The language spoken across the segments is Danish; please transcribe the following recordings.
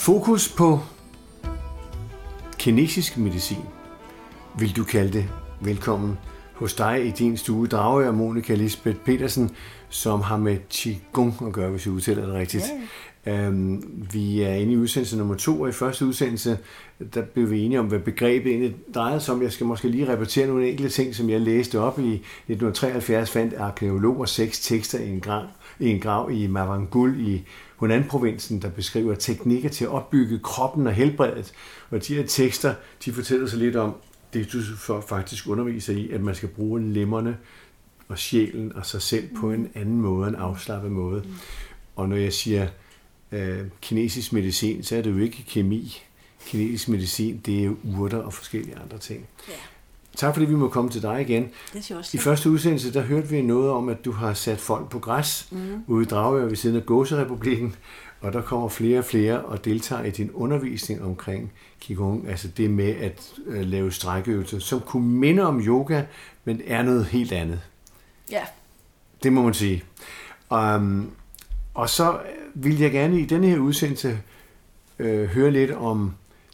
Fokus på kinesisk medicin, vil du kalde det. Velkommen hos dig i din stue, Drage og Monika Lisbeth Petersen, som har med Qigong at gøre, hvis jeg udtaler det rigtigt. Yeah. Øhm, vi er inde i udsendelse nummer to, og i første udsendelse, der blev vi enige om, hvad begrebet egentlig drejede sig om. Jeg skal måske lige repetere nogle enkelte ting, som jeg læste op i 1973, fandt arkeologer seks tekster i en grav i, en grav i Mavangul i Hunan-provinsen, der beskriver teknikker til at opbygge kroppen og helbredet. Og de her tekster, de fortæller så lidt om, det du faktisk underviser i, at man skal bruge lemmerne og sjælen og sig selv på en anden måde, en afslappet måde. Og når jeg siger øh, kinesisk medicin, så er det jo ikke kemi. Kinesisk medicin, det er jo urter og forskellige andre ting. Ja. Tak fordi vi må komme til dig igen. Det også. I første udsendelse, der hørte vi noget om, at du har sat folk på græs mm. ude i Dragør ved siden af Gåserepublikken, og der kommer flere og flere og deltager i din undervisning omkring Qigong, altså det med at øh, lave strækøvelser, som kunne minde om yoga, men er noget helt andet. Ja. Det må man sige. Um, og så vil jeg gerne i denne her udsendelse øh, høre lidt om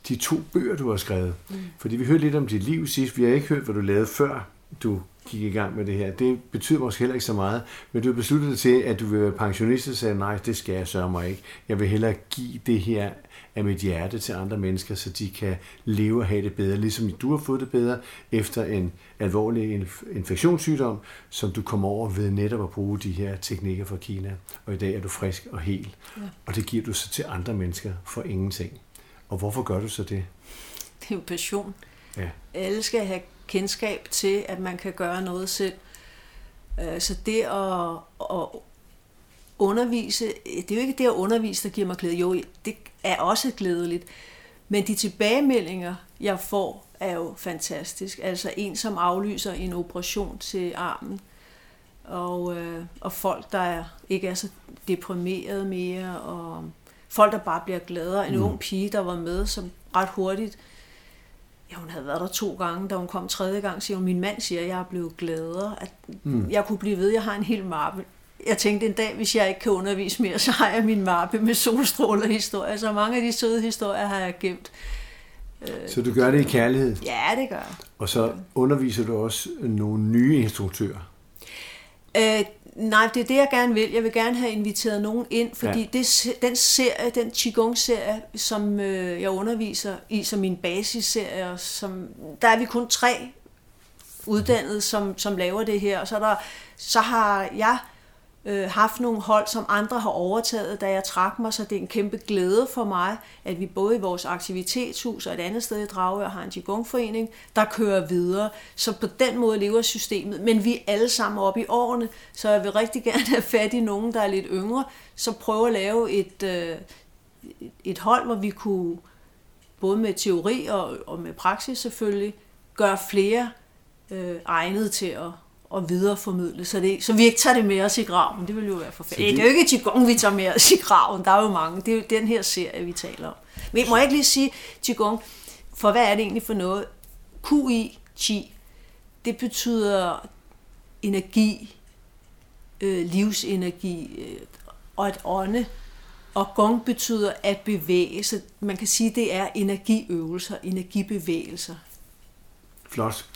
de to bøger, du har skrevet. Mm. Fordi vi hørte lidt om dit liv sidst. Vi har ikke hørt, hvad du lavede før du gik i gang med det her. Det betyder måske heller ikke så meget, men du har besluttet dig til, at du vil være pensionist og sagde, nej, det skal jeg sørge mig ikke. Jeg vil hellere give det her af mit hjerte til andre mennesker, så de kan leve og have det bedre, ligesom du har fået det bedre efter en alvorlig infektionssygdom, som du kom over ved netop at bruge de her teknikker fra Kina. Og i dag er du frisk og hel. Ja. Og det giver du så til andre mennesker for ingenting. Og hvorfor gør du så det? Det er jo passion. Ja. Alle skal have kendskab til, at man kan gøre noget selv. Øh, så det at, at undervise, det er jo ikke det at undervise, der giver mig glæde. Jo, det er også glædeligt. Men de tilbagemeldinger, jeg får, er jo fantastisk. Altså en, som aflyser en operation til armen, og, øh, og folk, der ikke er så deprimeret mere, og folk, der bare bliver gladere. En mm. ung pige, der var med, som ret hurtigt, ja, hun havde været der to gange, da hun kom tredje gang, siger hun, min mand siger, at jeg er blevet gladere, at mm. jeg kunne blive ved, jeg har en hel mappe. Jeg tænkte en dag, hvis jeg ikke kan undervise mere, så har jeg min mappe med solstråler historier. Så mange af de søde historier har jeg gemt. Øh, så du gør det i kærlighed? Ja, det gør jeg. Og så underviser du også nogle nye instruktører? Øh, Nej, det er det, jeg gerne vil. Jeg vil gerne have inviteret nogen ind, fordi ja. det, den serie, den Qigong-serie, som øh, jeg underviser i, som min basisserie, som, der er vi kun tre uddannede, som, som laver det her, og så, der, så har jeg øh, haft nogle hold, som andre har overtaget, da jeg trak mig, så det er en kæmpe glæde for mig, at vi både i vores aktivitetshus og et andet sted i Dragør har en Qigong-forening, der kører videre. Så på den måde lever systemet, men vi er alle sammen oppe i årene, så jeg vil rigtig gerne have fat i nogen, der er lidt yngre, så prøve at lave et, øh, et hold, hvor vi kunne, både med teori og, og med praksis selvfølgelig, gøre flere øh, egnet til at og videreformidle, så, det, så vi ikke tager det med os i graven. Det vil jo være forfærdeligt. Det... det er jo ikke Qigong, vi tager med os i graven. Der er jo mange. Det er jo den her serie, vi taler om. Men må jeg ikke lige sige Qigong, for hvad er det egentlig for noget? QI, Qi, det betyder energi, øh, livsenergi øh, og at ånde. Og gong betyder at bevæge, så man kan sige, det er energiøvelser, energibevægelser. Flot.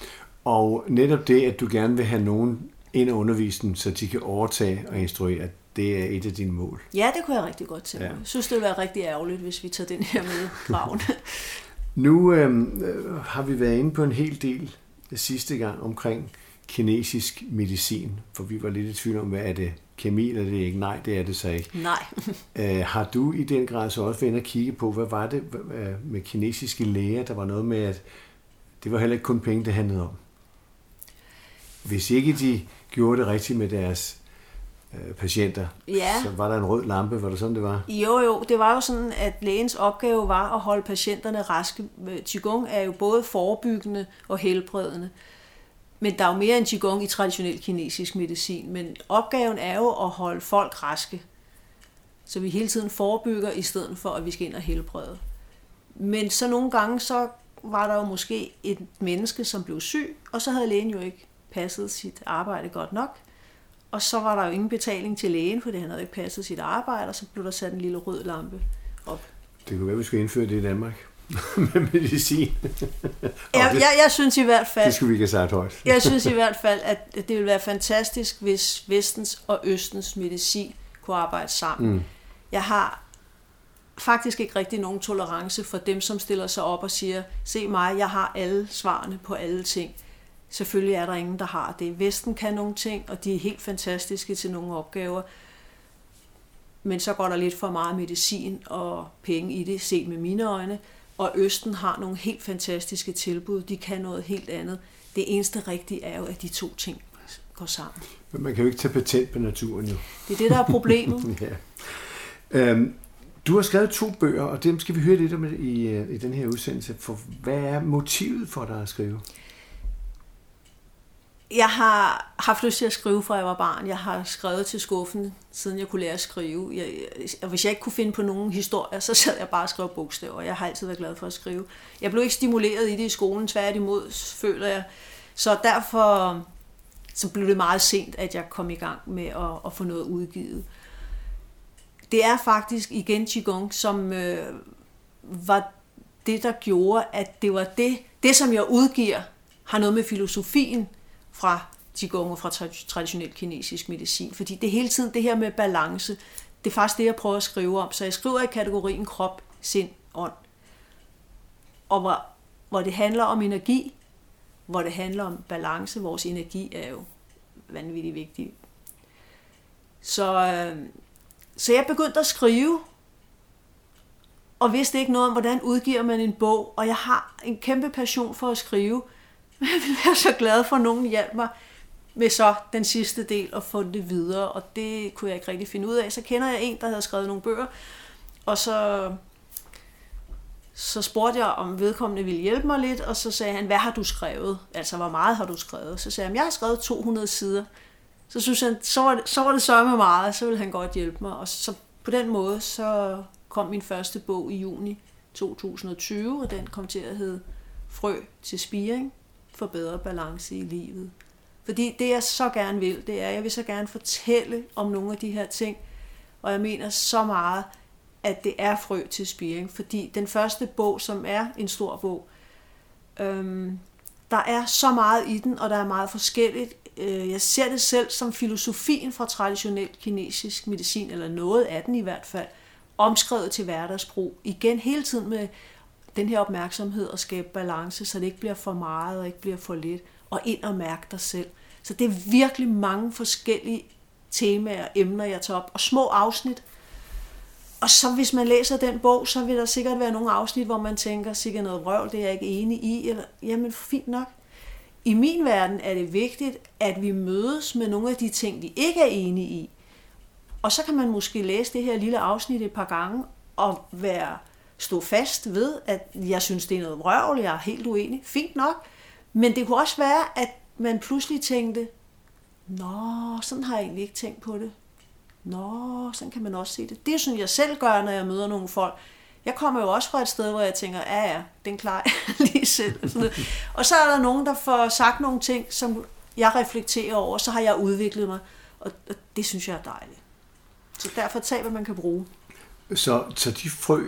Og netop det, at du gerne vil have nogen ind og undervise så de kan overtage og instruere, det er et af dine mål. Ja, det kunne jeg rigtig godt tænke ja. Jeg synes, det ville være rigtig ærgerligt, hvis vi tager den her med graven. nu øhm, øh, har vi været inde på en hel del sidste gang omkring kinesisk medicin, for vi var lidt i tvivl om, hvad er det kemi eller det er ikke? Nej, det er det så ikke. Nej. øh, har du i den grad så også været at kigge på, hvad var det med kinesiske læger? Der var noget med, at det var heller ikke kun penge, det handlede om hvis ikke de gjorde det rigtigt med deres øh, patienter, ja. så var der en rød lampe, var det sådan, det var? Jo, jo, det var jo sådan, at lægens opgave var at holde patienterne raske. Qigong er jo både forebyggende og helbredende. Men der er jo mere end Qigong i traditionel kinesisk medicin, men opgaven er jo at holde folk raske. Så vi hele tiden forebygger, i stedet for, at vi skal ind og helbrede. Men så nogle gange, så var der jo måske et menneske, som blev syg, og så havde lægen jo ikke passet sit arbejde godt nok. Og så var der jo ingen betaling til lægen, fordi han havde ikke passet sit arbejde, og så blev der sat en lille rød lampe op. Det kunne være, vi skulle indføre det i Danmark. med medicin. ja, jeg, jeg synes i hvert fald... Det skulle vi ikke have sagt højt. jeg synes i hvert fald, at det ville være fantastisk, hvis vestens og østens medicin kunne arbejde sammen. Mm. Jeg har faktisk ikke rigtig nogen tolerance for dem, som stiller sig op og siger, se mig, jeg har alle svarene på alle ting. Selvfølgelig er der ingen, der har det. Vesten kan nogle ting, og de er helt fantastiske til nogle opgaver. Men så går der lidt for meget medicin og penge i det, set med mine øjne. Og Østen har nogle helt fantastiske tilbud. De kan noget helt andet. Det eneste rigtige er jo, at de to ting går sammen. Men man kan jo ikke tage patent på naturen jo. Det er det, der er problemet. ja. øhm, du har skrevet to bøger, og dem skal vi høre lidt om i, øh, i den her udsendelse. For hvad er motivet for dig at skrive? Jeg har haft lyst til at skrive, fra jeg var barn. Jeg har skrevet til skuffen, siden jeg kunne lære at skrive. Jeg, og hvis jeg ikke kunne finde på nogen historier, så sad jeg bare og skrev bogstaver. Jeg har altid været glad for at skrive. Jeg blev ikke stimuleret i det i skolen, tværtimod føler jeg. Så derfor så blev det meget sent, at jeg kom i gang med at, at få noget udgivet. Det er faktisk igen Qigong, som øh, var det, der gjorde, at det var det, det som jeg udgiver, har noget med filosofien fra Qigong og fra traditionel kinesisk medicin. Fordi det er hele tiden det her med balance, det er faktisk det, jeg prøver at skrive om. Så jeg skriver i kategorien krop, sind, ånd. Og hvor, hvor det handler om energi, hvor det handler om balance. Vores energi er jo vanvittigt vigtig. Så, øh, så jeg begyndte at skrive, og vidste ikke noget om, hvordan udgiver man en bog. Og jeg har en kæmpe passion for at skrive, jeg ville være så glad for, at nogen hjalp mig med så den sidste del og få det videre, og det kunne jeg ikke rigtig finde ud af. Så kender jeg en, der havde skrevet nogle bøger, og så, så spurgte jeg, om vedkommende ville hjælpe mig lidt, og så sagde han, hvad har du skrevet? Altså, hvor meget har du skrevet? Så sagde han, jeg har skrevet 200 sider. Så synes han, så var det, så var det sørme meget, så ville han godt hjælpe mig. Og så på den måde, så kom min første bog i juni 2020, og den kom til at hedde Frø til spiring for bedre balance i livet. Fordi det jeg så gerne vil, det er, at jeg vil så gerne fortælle om nogle af de her ting, og jeg mener så meget, at det er frø til spiring, fordi den første bog, som er en stor bog, øhm, der er så meget i den, og der er meget forskelligt. Øh, jeg ser det selv som filosofien fra traditionel kinesisk medicin, eller noget af den i hvert fald, omskrevet til hverdagsbrug. Igen hele tiden med den her opmærksomhed og skabe balance, så det ikke bliver for meget og ikke bliver for lidt, og ind og mærke dig selv. Så det er virkelig mange forskellige temaer og emner, jeg tager op, og små afsnit. Og så hvis man læser den bog, så vil der sikkert være nogle afsnit, hvor man tænker, sikkert noget vrøvl, det er jeg ikke enig i, eller jamen fint nok. I min verden er det vigtigt, at vi mødes med nogle af de ting, vi ikke er enige i. Og så kan man måske læse det her lille afsnit et par gange, og være stå fast ved, at jeg synes, det er noget vrøvl, jeg er helt uenig. Fint nok. Men det kunne også være, at man pludselig tænkte, Nå, sådan har jeg egentlig ikke tænkt på det. Nå, sådan kan man også se det. Det er sådan, jeg selv gør, når jeg møder nogle folk. Jeg kommer jo også fra et sted, hvor jeg tænker, ja ja, den klarer jeg lige selv. Og, noget. og så er der nogen, der får sagt nogle ting, som jeg reflekterer over, så har jeg udviklet mig. Og, og det synes jeg er dejligt. Så derfor tag, hvad man kan bruge. Så, så de frø,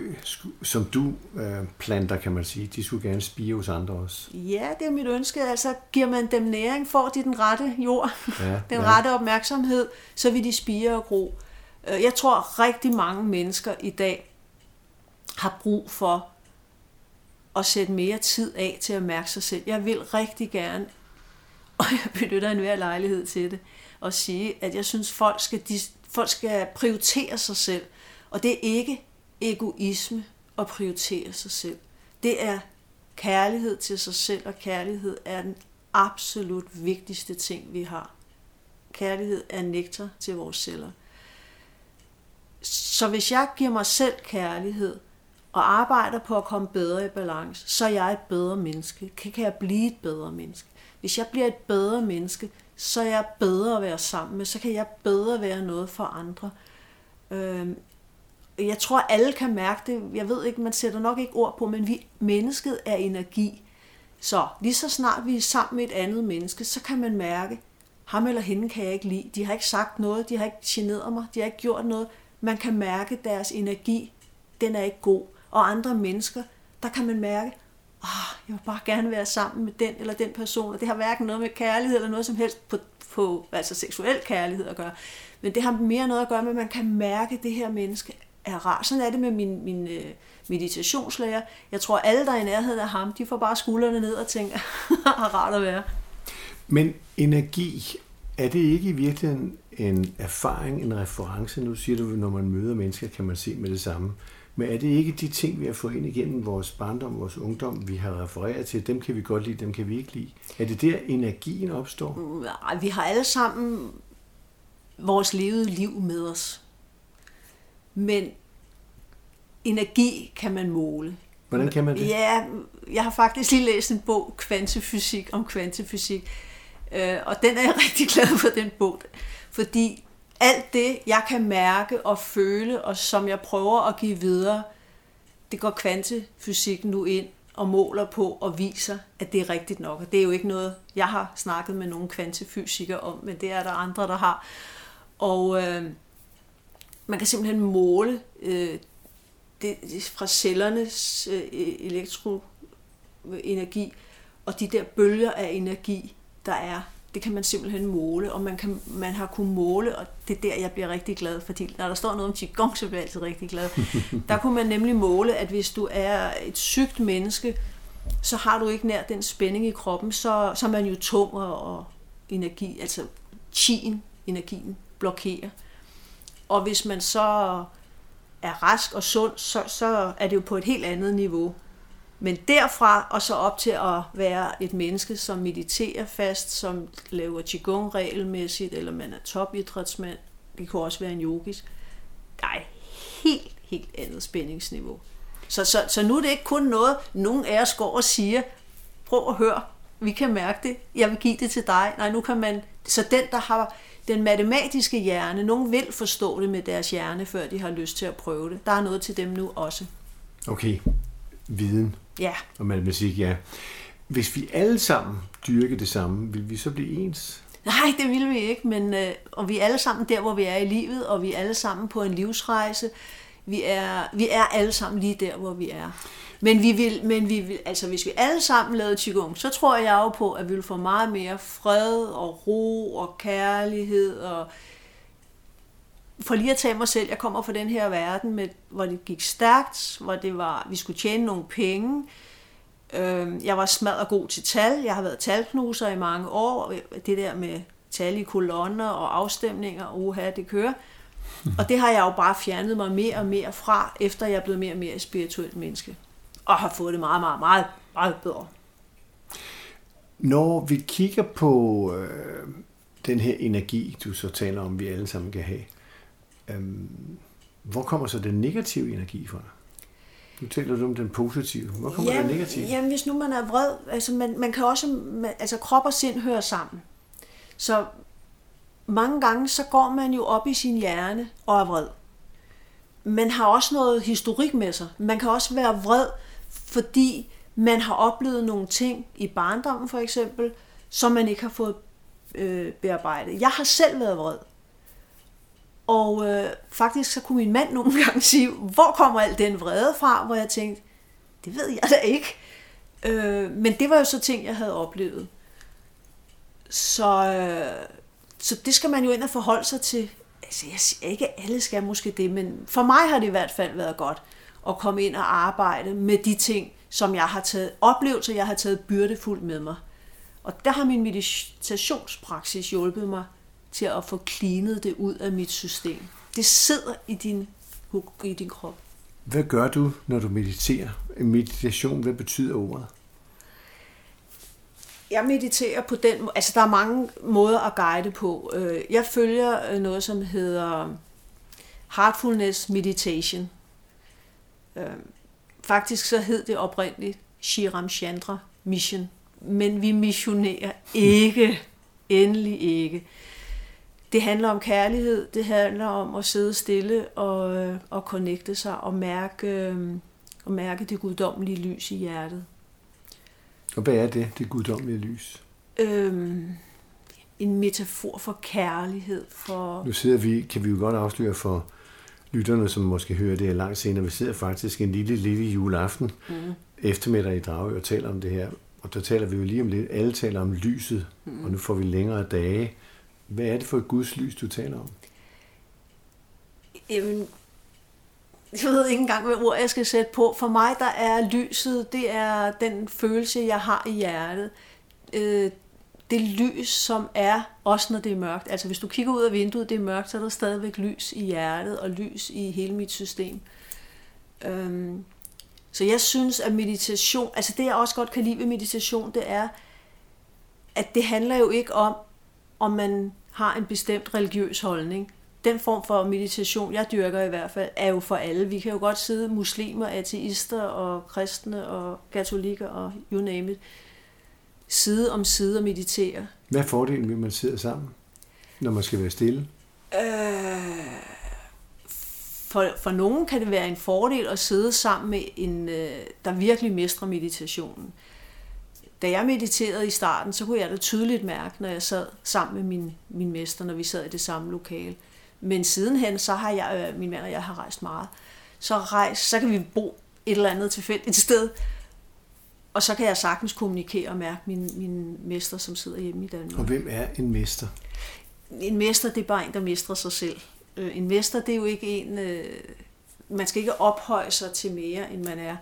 som du øh, planter, kan man sige, de skulle gerne spire hos andre også? Ja, det er mit ønske. Altså, giver man dem næring, får de den rette jord, ja, den ja. rette opmærksomhed, så vil de spire og gro. Øh, jeg tror, rigtig mange mennesker i dag har brug for at sætte mere tid af til at mærke sig selv. Jeg vil rigtig gerne, og jeg benytter en hver lejlighed til det, at sige, at jeg synes, folk skal, de, folk skal prioritere sig selv. Og det er ikke egoisme at prioritere sig selv. Det er kærlighed til sig selv, og kærlighed er den absolut vigtigste ting, vi har. Kærlighed er nektar til vores celler. Så hvis jeg giver mig selv kærlighed, og arbejder på at komme bedre i balance, så er jeg et bedre menneske. Kan jeg blive et bedre menneske? Hvis jeg bliver et bedre menneske, så er jeg bedre at være sammen med, så kan jeg bedre være noget for andre. Øhm, jeg tror, alle kan mærke det. Jeg ved ikke, man sætter nok ikke ord på, men vi, mennesket er energi. Så lige så snart vi er sammen med et andet menneske, så kan man mærke, ham eller hende kan jeg ikke lide. De har ikke sagt noget, de har ikke generet mig, de har ikke gjort noget. Man kan mærke deres energi, den er ikke god. og andre mennesker, der kan man mærke, oh, jeg vil bare gerne være sammen med den eller den person, og det har hverken noget med kærlighed eller noget som helst på, på altså seksuel kærlighed at gøre, men det har mere noget at gøre med, at man kan mærke, det her menneske er rar. Sådan er det med min, min øh, meditationslærer. Jeg tror, alle, der er i nærheden af ham, de får bare skuldrene ned og tænker, er rart at være. Men energi, er det ikke i virkeligheden en erfaring, en reference? Nu siger du, når man møder mennesker, kan man se med det samme. Men er det ikke de ting, vi har fået ind igennem vores barndom, vores ungdom, vi har refereret til, dem kan vi godt lide, dem kan vi ikke lide? Er det der, energien opstår? Nej, vi har alle sammen vores levede liv med os. Men energi kan man måle. Hvordan kan man det? Ja, jeg har faktisk lige læst en bog, Kvantefysik, om kvantefysik. Øh, og den er jeg rigtig glad for, den bog. Fordi alt det, jeg kan mærke og føle, og som jeg prøver at give videre, det går kvantefysikken nu ind og måler på og viser, at det er rigtigt nok. Og det er jo ikke noget, jeg har snakket med nogle kvantefysikere om, men det er der andre, der har. Og øh, man kan simpelthen måle øh, det, fra cellernes øh, elektroenergi og de der bølger af energi, der er, det kan man simpelthen måle, og man, kan, man har kunnet måle, og det er der, jeg bliver rigtig glad, fordi når der står noget om Qigong, så bliver jeg altid rigtig glad. der kunne man nemlig måle, at hvis du er et sygt menneske, så har du ikke nær den spænding i kroppen, så, så er man jo tung og energi, altså chien, energien, blokerer. Og hvis man så er rask og sund, så, så er det jo på et helt andet niveau. Men derfra og så op til at være et menneske, som mediterer fast, som laver qigong regelmæssigt, eller man er topidrætsmand, det kunne også være en yogis, der er helt, helt andet spændingsniveau. Så, så, så nu er det ikke kun noget, nogen af os går og siger, prøv at høre, vi kan mærke det, jeg vil give det til dig. Nej, nu kan man, så den, der har den matematiske hjerne, nogen vil forstå det med deres hjerne, før de har lyst til at prøve det. Der er noget til dem nu også. Okay, viden ja. og matematik, ja. Hvis vi alle sammen dyrker det samme, vil vi så blive ens? Nej, det vil vi ikke, men øh, og vi er alle sammen der, hvor vi er i livet, og vi er alle sammen på en livsrejse. Vi er, vi er alle sammen lige der, hvor vi er. Men vi vil, men vi vil, altså hvis vi alle sammen lavede Qigong, så tror jeg jo på, at vi vil få meget mere fred og ro og kærlighed og for lige at tage mig selv, jeg kommer fra den her verden, med, hvor det gik stærkt, hvor det var, vi skulle tjene nogle penge. Øh, jeg var smadret god til tal. Jeg har været talknuser i mange år. Det der med tal i kolonner og afstemninger, uha, det kører. Og det har jeg jo bare fjernet mig mere og mere fra, efter jeg er blevet mere og mere spirituelt menneske og har fået det meget, meget, meget, meget bedre. Når vi kigger på øh, den her energi, du så taler om, vi alle sammen kan have, øh, hvor kommer så den negative energi fra? Nu taler du om den positive. Hvor kommer jamen, den negative? Jamen, hvis nu man er vred, altså man, man kan også, man, altså krop og sind hører sammen. Så mange gange, så går man jo op i sin hjerne og er vred. Man har også noget historik med sig. Man kan også være vred, fordi man har oplevet nogle ting i barndommen for eksempel, som man ikke har fået øh, bearbejdet. Jeg har selv været vred. Og øh, faktisk så kunne min mand nogle gange sige, hvor kommer al den vrede fra? Hvor jeg tænkte, det ved jeg da ikke. Øh, men det var jo så ting, jeg havde oplevet. Så, øh, så det skal man jo ind og forholde sig til. Altså, jeg siger ikke, at alle skal måske det, men for mig har det i hvert fald været godt at komme ind og arbejde med de ting, som jeg har taget, oplevelser, jeg har taget byrdefuldt med mig. Og der har min meditationspraksis hjulpet mig til at få klinet det ud af mit system. Det sidder i din, i din krop. Hvad gør du, når du mediterer? Meditation, hvad betyder ordet? Jeg mediterer på den altså der er mange måder at guide på. Øh, jeg følger øh, noget, som hedder Heartfulness Meditation. Øh, faktisk så hed det oprindeligt Shiram Chandra Mission, men vi missionerer ikke, endelig ikke. Det handler om kærlighed, det handler om at sidde stille og, øh, og connecte sig og mærke, øh, og mærke det guddommelige lys i hjertet. Og hvad er det, det guddommelige lys? Øhm, en metafor for kærlighed. For... Nu sidder vi, kan vi jo godt afsløre for lytterne, som måske hører det her langt senere, vi sidder faktisk en lille, lille juleaften mm. eftermiddag i Dragø og taler om det her. Og der taler vi jo lige om lidt. Alle taler om lyset, mm. og nu får vi længere dage. Hvad er det for et Guds lys, du taler om? Jamen, jeg ved ikke engang, hvad ord jeg skal sætte på. For mig, der er lyset, det er den følelse, jeg har i hjertet. Øh, det lys, som er, også når det er mørkt. Altså hvis du kigger ud af vinduet, det er mørkt, så er der stadigvæk lys i hjertet og lys i hele mit system. Øhm, så jeg synes, at meditation, altså det jeg også godt kan lide ved meditation, det er, at det handler jo ikke om, om man har en bestemt religiøs holdning. Den form for meditation, jeg dyrker i hvert fald, er jo for alle. Vi kan jo godt sidde muslimer, ateister og kristne og katolikker og you name it side om side og meditere. Hvad er fordelen ved, at man sidder sammen, når man skal være stille? Øh, for, for nogen kan det være en fordel at sidde sammen med en, øh, der virkelig mestrer meditationen. Da jeg mediterede i starten, så kunne jeg da tydeligt mærke, når jeg sad sammen med min, min mester, når vi sad i det samme lokale. Men sidenhen, så har jeg, øh, min mand og jeg har rejst meget. Så, rejs, så kan vi bo et eller andet tilfældigt sted, og så kan jeg sagtens kommunikere og mærke min, min mester, som sidder hjemme i Danmark. Og hvem er en mester? En mester, det er bare en, der mestrer sig selv. Øh, en mester, det er jo ikke en... Øh, man skal ikke ophøje sig til mere, end man er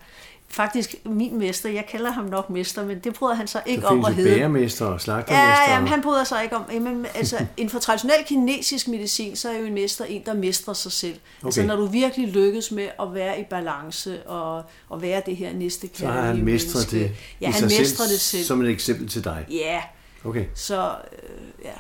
faktisk min mester, jeg kalder ham nok mester, men det bryder han sig ikke om at hedde. bæremester og slagtermester. Ja, jamen, han bryder sig ikke om. Jamen, altså, inden for traditionel kinesisk medicin, så er jo en mester en, der mestrer sig selv. Altså, okay. Altså når du virkelig lykkes med at være i balance og, og være det her næste Så har han mestret det ja, han mestrer det selv. Som et eksempel til dig. Ja. Okay. Så, øh, ja.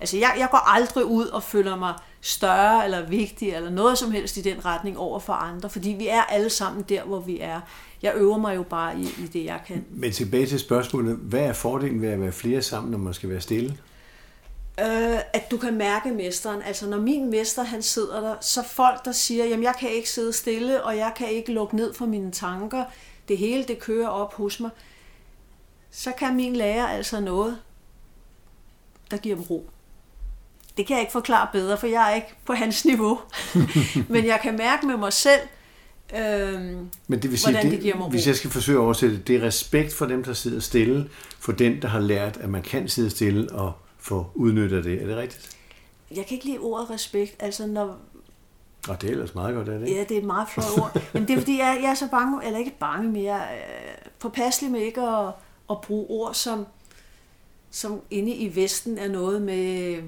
Altså, jeg, jeg går aldrig ud og føler mig større eller vigtig eller noget som helst i den retning over for andre, fordi vi er alle sammen der, hvor vi er jeg øver mig jo bare i, i det, jeg kan. Men tilbage til spørgsmålet, hvad er fordelen ved at være flere sammen, når man skal være stille? Øh, at du kan mærke mesteren. Altså når min mester han sidder der, så folk der siger, jamen jeg kan ikke sidde stille, og jeg kan ikke lukke ned for mine tanker, det hele det kører op hos mig, så kan min lærer altså noget, der giver dem ro. Det kan jeg ikke forklare bedre, for jeg er ikke på hans niveau. Men jeg kan mærke med mig selv, Øhm, Men det vil sige, det, det giver mig hvis jeg skal forsøge at oversætte det, er respekt for dem, der sidder stille, for den, der har lært, at man kan sidde stille og få udnyttet det. Er det rigtigt? Jeg kan ikke lide ordet respekt. Altså, når, og det er ellers meget godt, er det ikke? Ja, det er et meget flot ord. Men det er fordi, jeg, jeg er så bange, eller ikke bange, jeg er påpasselig med ikke at, at bruge ord, som, som inde i Vesten er noget med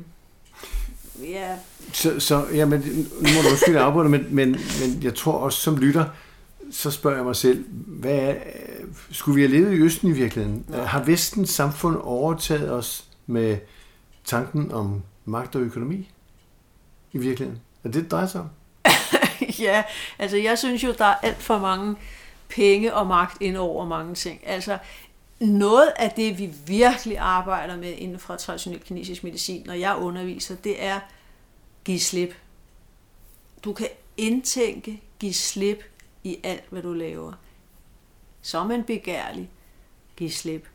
ja. Så, så jamen, nu må du også afbryde, men, men, men jeg tror også som lytter, så spørger jeg mig selv, hvad er, skulle vi have levet i Østen i virkeligheden? Nej. Har Vestens samfund overtaget os med tanken om magt og økonomi i virkeligheden? Er det, det drejer sig om? ja, altså jeg synes jo, der er alt for mange penge og magt ind over mange ting. Altså noget af det, vi virkelig arbejder med inden for traditionel kinesisk medicin, når jeg underviser, det er give slip. Du kan indtænke, give slip i alt, hvad du laver. Så er man begærlig, giv slip.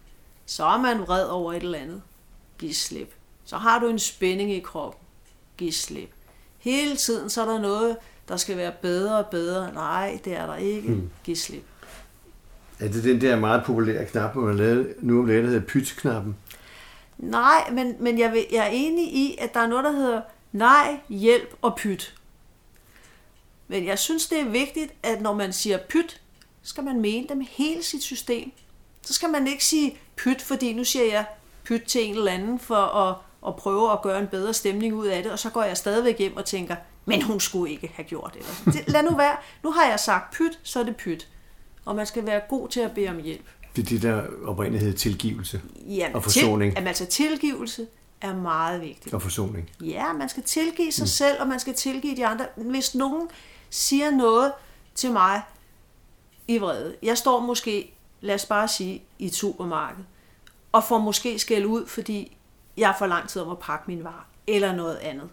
Så er man vred over et eller andet, giv slip. Så har du en spænding i kroppen, giv slip. Hele tiden så er der noget, der skal være bedre og bedre. Nej, det er der ikke. Hmm. Giv slip. Er det den der meget populære knap, man lavet nu om det, der hedder pytknappen? Nej, men, men jeg, vil, jeg er enig i, at der er noget, der hedder nej, hjælp og pyt. Men jeg synes, det er vigtigt, at når man siger pyt, skal man mene det med hele sit system. Så skal man ikke sige pyt, fordi nu siger jeg pyt til en eller anden for at, at prøve at gøre en bedre stemning ud af det, og så går jeg stadigvæk hjem og tænker, men hun skulle ikke have gjort det. Lad nu være. Nu har jeg sagt pyt, så er det pyt og man skal være god til at bede om hjælp. Det er det, der oprindeligt hedder tilgivelse Jamen, og forsoning. Til, jamen, altså tilgivelse er meget vigtigt. Og forsoning. Ja, man skal tilgive sig mm. selv, og man skal tilgive de andre. Hvis nogen siger noget til mig i vrede, jeg står måske, lad os bare sige, i et supermarked, og får måske skæld ud, fordi jeg får lang tid om at pakke min varer, eller noget andet.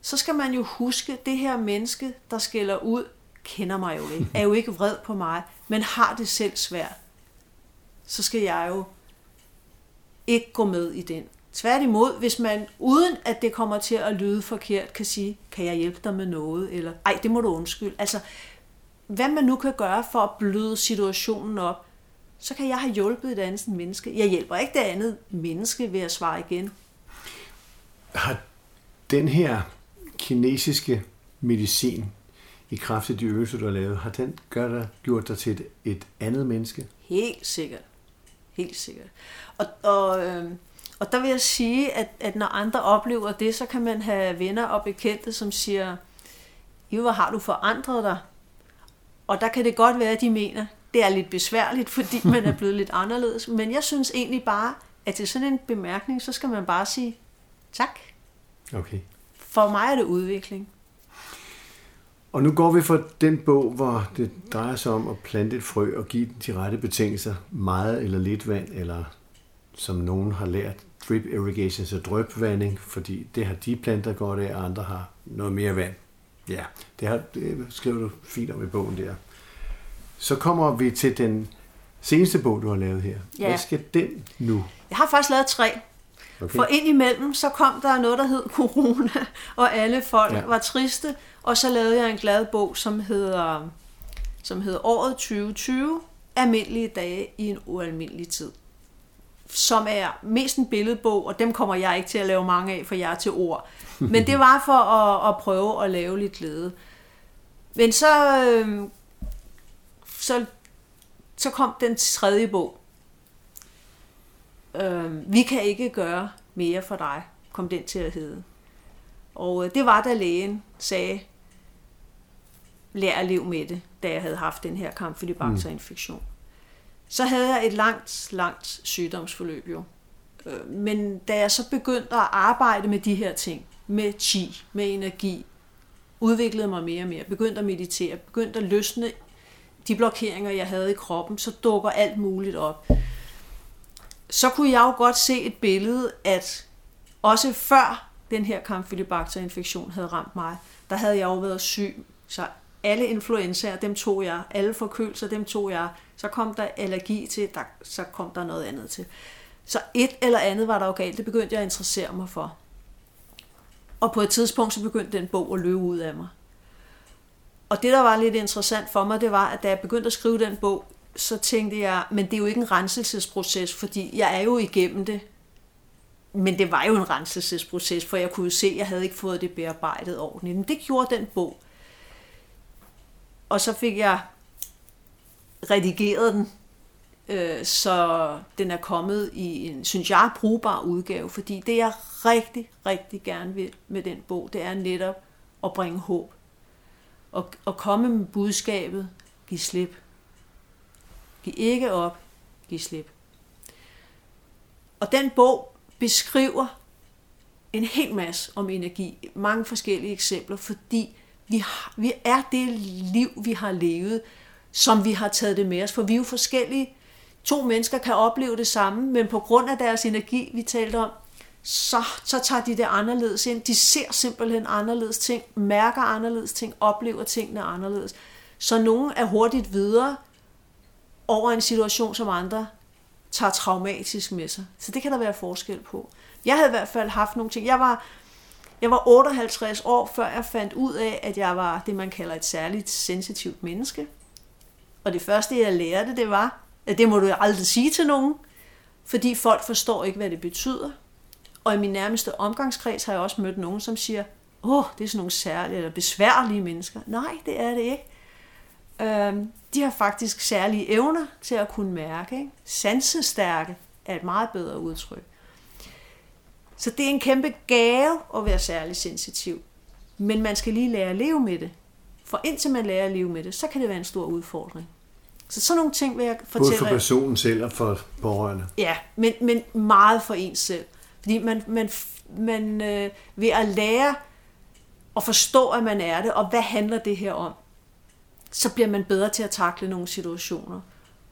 Så skal man jo huske, det her menneske, der skælder ud, kender mig jo ikke, er jo ikke vred på mig, men har det selv svært, så skal jeg jo ikke gå med i den Tværtimod, hvis man uden at det kommer til at lyde forkert, kan sige, kan jeg hjælpe dig med noget, eller ej, det må du undskylde. Altså, hvad man nu kan gøre for at bløde situationen op, så kan jeg have hjulpet et andet menneske. Jeg hjælper ikke det andet menneske ved at svare igen. Har den her kinesiske medicin, i kraft af de øvelser, du har lavet, har den gør dig, gjort dig til et, et andet menneske? Helt sikkert. Helt sikkert. Og, og, øh, og der vil jeg sige, at, at når andre oplever det, så kan man have venner og bekendte, som siger, jo, hvor har du forandret dig? Og der kan det godt være, at de mener, det er lidt besværligt, fordi man er blevet lidt anderledes. Men jeg synes egentlig bare, at til sådan en bemærkning, så skal man bare sige tak. Okay. For mig er det udvikling. Og nu går vi fra den bog, hvor det drejer sig om at plante et frø og give de rette betingelser, meget eller lidt vand, eller som nogen har lært, drip irrigation, så drøbvanding, fordi det har de planter godt af, og andre har noget mere vand. Ja, det, har, det skriver du fint om i bogen der. Så kommer vi til den seneste bog, du har lavet her. Ja. Hvad skal den nu? Jeg har faktisk lavet tre. Okay. For ind imellem, så kom der noget, der hed corona, og alle folk ja. var triste, og så lavede jeg en glad bog, som hedder, som hedder Året 2020, Almindelige dage i en ualmindelig tid. Som er mest en billedbog, og dem kommer jeg ikke til at lave mange af, for jeg er til ord. Men det var for at, at prøve at lave lidt glæde. Men så, øh, så, så kom den tredje bog. Øh, vi kan ikke gøre mere for dig, kom den til at hedde. Og øh, det var da lægen sagde, lær at leve med det, da jeg havde haft den her kampfilibacter-infektion. Mm. Så havde jeg et langt, langt sygdomsforløb jo. Øh, men da jeg så begyndte at arbejde med de her ting, med chi, med energi, udviklede mig mere og mere, begyndte at meditere, begyndte at løsne de blokeringer, jeg havde i kroppen, så dukker alt muligt op. Så kunne jeg jo godt se et billede, at også før den her kampfilibacter-infektion havde ramt mig, der havde jeg jo været syg. Så alle influenzaer, dem tog jeg. Alle forkølelser, dem tog jeg. Så kom der allergi til, der, så kom der noget andet til. Så et eller andet var der jo galt. Det begyndte jeg at interessere mig for. Og på et tidspunkt, så begyndte den bog at løbe ud af mig. Og det, der var lidt interessant for mig, det var, at da jeg begyndte at skrive den bog, så tænkte jeg, men det er jo ikke en renselsesproces, fordi jeg er jo igennem det. Men det var jo en renselsesproces, for jeg kunne se, at jeg havde ikke fået det bearbejdet ordentligt. Men det gjorde den bog. Og så fik jeg redigeret den, øh, så den er kommet i en, synes jeg, brugbar udgave, fordi det jeg rigtig, rigtig gerne vil med den bog, det er netop at bringe håb. Og, og komme med budskabet, giv slip. Giv ikke op, giv slip. Og den bog beskriver en hel masse om energi, mange forskellige eksempler, fordi vi, har, vi er det liv, vi har levet, som vi har taget det med os. For vi er jo forskellige. To mennesker kan opleve det samme, men på grund af deres energi, vi talte om, så, så tager de det anderledes ind. De ser simpelthen anderledes ting, mærker anderledes ting, oplever tingene anderledes. Så nogen er hurtigt videre over en situation, som andre tager traumatisk med sig. Så det kan der være forskel på. Jeg havde i hvert fald haft nogle ting. Jeg var, jeg var 58 år, før jeg fandt ud af, at jeg var det, man kalder et særligt sensitivt menneske. Og det første, jeg lærte, det var, at det må du aldrig sige til nogen, fordi folk forstår ikke, hvad det betyder. Og i min nærmeste omgangskreds har jeg også mødt nogen, som siger, åh, oh, det er sådan nogle særlige eller besværlige mennesker. Nej, det er det ikke. Øhm, de har faktisk særlige evner til at kunne mærke. Ikke? Sansestærke er et meget bedre udtryk. Så det er en kæmpe gave at være særlig sensitiv. Men man skal lige lære at leve med det. For indtil man lærer at leve med det, så kan det være en stor udfordring. Så sådan nogle ting vil jeg fortælle. Både for personen selv og for pårørende. Ja, men, men meget for ens selv. Fordi man, man, man øh, ved at lære at forstå, at man er det, og hvad handler det her om, så bliver man bedre til at takle nogle situationer.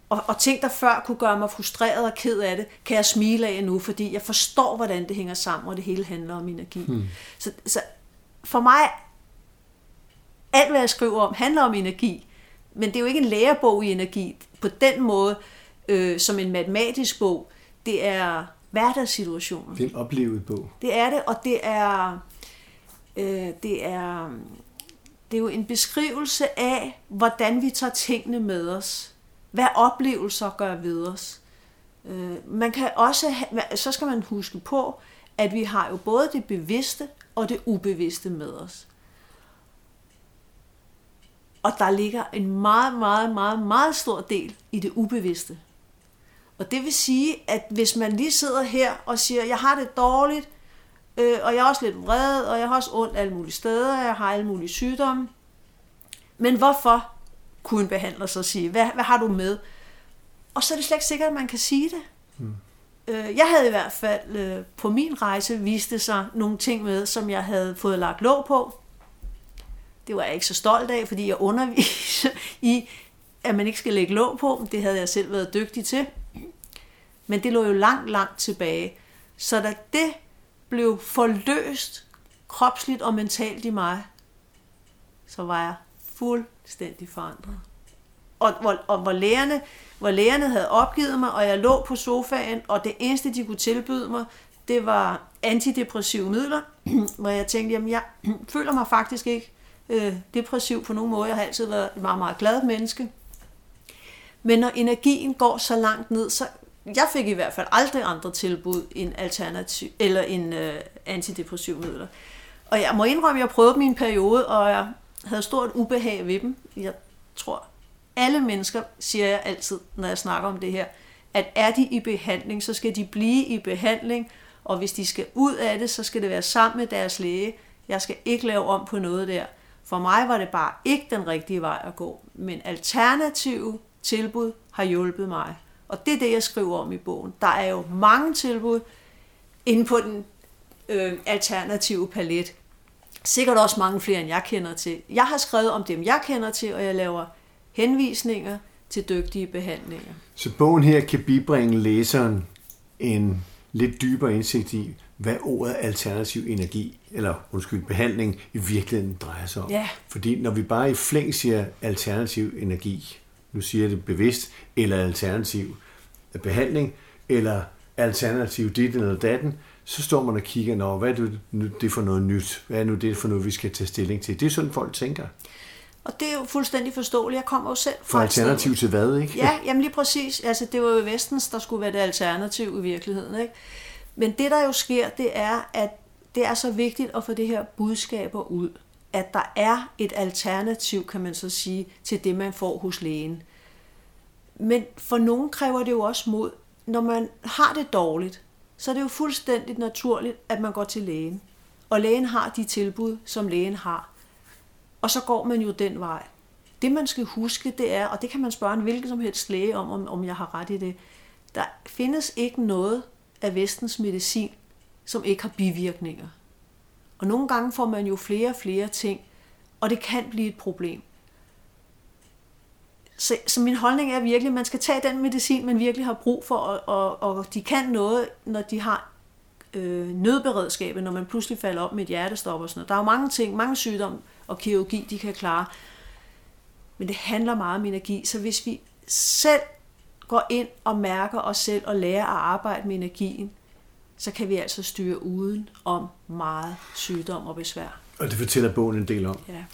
Og, og ting, der før kunne gøre mig frustreret og ked af det, kan jeg smile af nu, fordi jeg forstår, hvordan det hænger sammen, og det hele handler om energi. Hmm. Så, så for mig, alt hvad jeg skriver om, handler om energi. Men det er jo ikke en lærebog i energi på den måde, øh, som en matematisk bog. Det er hverdagssituationen. Det er en oplevet bog. Det er det, og det er, øh, det er, det er jo en beskrivelse af, hvordan vi tager tingene med os. Hvad oplevelser gør ved os. Øh, man kan også, så skal man huske på, at vi har jo både det bevidste og det ubevidste med os. Og der ligger en meget, meget, meget, meget stor del i det ubevidste. Og det vil sige, at hvis man lige sidder her og siger, jeg har det dårligt, øh, og jeg er også lidt vred, og jeg har også ondt alle mulige steder, jeg har alle mulige sygdomme. Men hvorfor, kunne en behandler så sige, hvad, hvad har du med? Og så er det slet ikke sikkert, at man kan sige det. Mm. Øh, jeg havde i hvert fald øh, på min rejse vist det sig nogle ting med, som jeg havde fået lagt låg på. Det var jeg ikke så stolt af, fordi jeg underviser i, at man ikke skal lægge låg på. Det havde jeg selv været dygtig til. Men det lå jo langt, langt tilbage. Så da det blev forløst kropsligt og mentalt i mig, så var jeg fuldstændig forandret. Og hvor, og hvor, lægerne, hvor lægerne havde opgivet mig, og jeg lå på sofaen, og det eneste, de kunne tilbyde mig, det var antidepressive midler, hvor jeg tænkte, jamen jeg føler mig faktisk ikke øh, depressiv på nogen måde. Jeg har altid været et meget, meget glad menneske. Men når energien går så langt ned, så jeg fik i hvert fald aldrig andre tilbud end alternativ eller en øh, antidepressiv midler. Og jeg må indrømme, at jeg prøvede min periode, og jeg havde stort ubehag ved dem. Jeg tror, alle mennesker, siger jeg altid, når jeg snakker om det her, at er de i behandling, så skal de blive i behandling, og hvis de skal ud af det, så skal det være sammen med deres læge. Jeg skal ikke lave om på noget der. For mig var det bare ikke den rigtige vej at gå, men alternative tilbud har hjulpet mig. Og det er det, jeg skriver om i bogen. Der er jo mange tilbud inde på den øh, alternative palet. Sikkert også mange flere, end jeg kender til. Jeg har skrevet om dem, jeg kender til, og jeg laver henvisninger til dygtige behandlinger. Så bogen her kan bibringe læseren en lidt dybere indsigt i, hvad ordet alternativ energi, eller undskyld, behandling, i virkeligheden drejer sig om. Ja. Fordi når vi bare i flæng siger alternativ energi, nu siger jeg det bevidst, eller alternativ behandling, eller alternativ dit eller datten, så står man og kigger, Nå, hvad er det, det for noget nyt? Hvad er nu det for noget, vi skal tage stilling til? Det er sådan, folk tænker. Og det er jo fuldstændig forståeligt. Jeg kommer jo selv fra For alternativ til hvad, ikke? Ja, jamen lige præcis. Altså, det var jo Vestens, der skulle være det alternativ i virkeligheden, ikke? Men det, der jo sker, det er, at det er så vigtigt at få det her budskaber ud, at der er et alternativ, kan man så sige, til det, man får hos lægen. Men for nogen kræver det jo også mod. Når man har det dårligt, så er det jo fuldstændig naturligt, at man går til lægen. Og lægen har de tilbud, som lægen har. Og så går man jo den vej. Det man skal huske, det er, og det kan man spørge en hvilken som helst læge om, om, om jeg har ret i det, der findes ikke noget af vestens medicin, som ikke har bivirkninger. Og nogle gange får man jo flere og flere ting, og det kan blive et problem. Så, så min holdning er virkelig, at man skal tage den medicin, man virkelig har brug for, og, og, og de kan noget, når de har øh, nødberedskabet, når man pludselig falder op med et hjertestop og sådan noget. Der er jo mange ting, mange sygdomme og kirurgi, de kan klare. Men det handler meget om energi, så hvis vi selv går ind og mærker os selv og lærer at arbejde med energien, så kan vi altså styre uden om meget sygdom og besvær. Og det fortæller bogen en del om. Ja.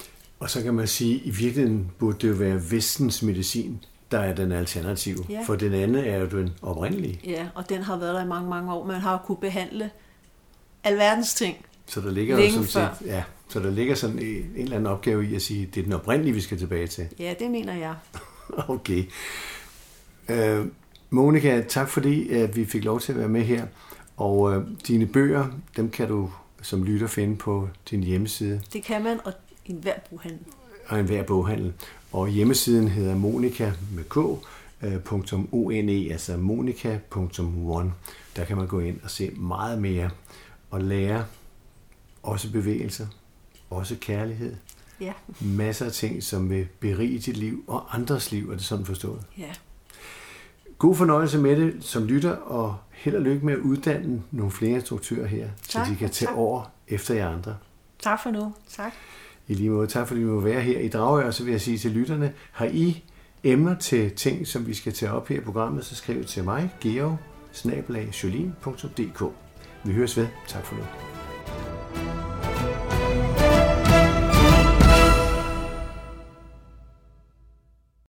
Og så kan man sige, at i virkeligheden burde det jo være vestens medicin, der er den alternative. Ja. For den anden er jo den oprindelige. Ja, og den har været der i mange, mange år. Man har kunnet behandle alverdens ting. Så der ligger jo sådan set, ja, så der ligger sådan en, en eller anden opgave i at sige, at det er den oprindelige, vi skal tilbage til. Ja, det mener jeg. okay. Øh, Monika, tak fordi at vi fik lov til at være med her. Og øh, dine bøger, dem kan du som lytter finde på din hjemmeside. Det kan man, og en hver boghandel. Og en hver boghandel. Og hjemmesiden hedder monika med k, øh, .one, altså monika.one. Der kan man gå ind og se meget mere og lære også bevægelser, også kærlighed. Ja. Masser af ting, som vil berige dit liv og andres liv, er det sådan forstået. Ja. God fornøjelse med det som lytter, og held og lykke med at uddanne nogle flere instruktører her, Tak, så de kan tage tak. over efter jer andre. Tak for nu. Tak. I lige måde, tak fordi vi må være her i Dragør, og så vil jeg sige til lytterne, har I emner til ting, som vi skal tage op her i programmet, så skriv til mig, Georg, Vi høres ved. Tak for nu.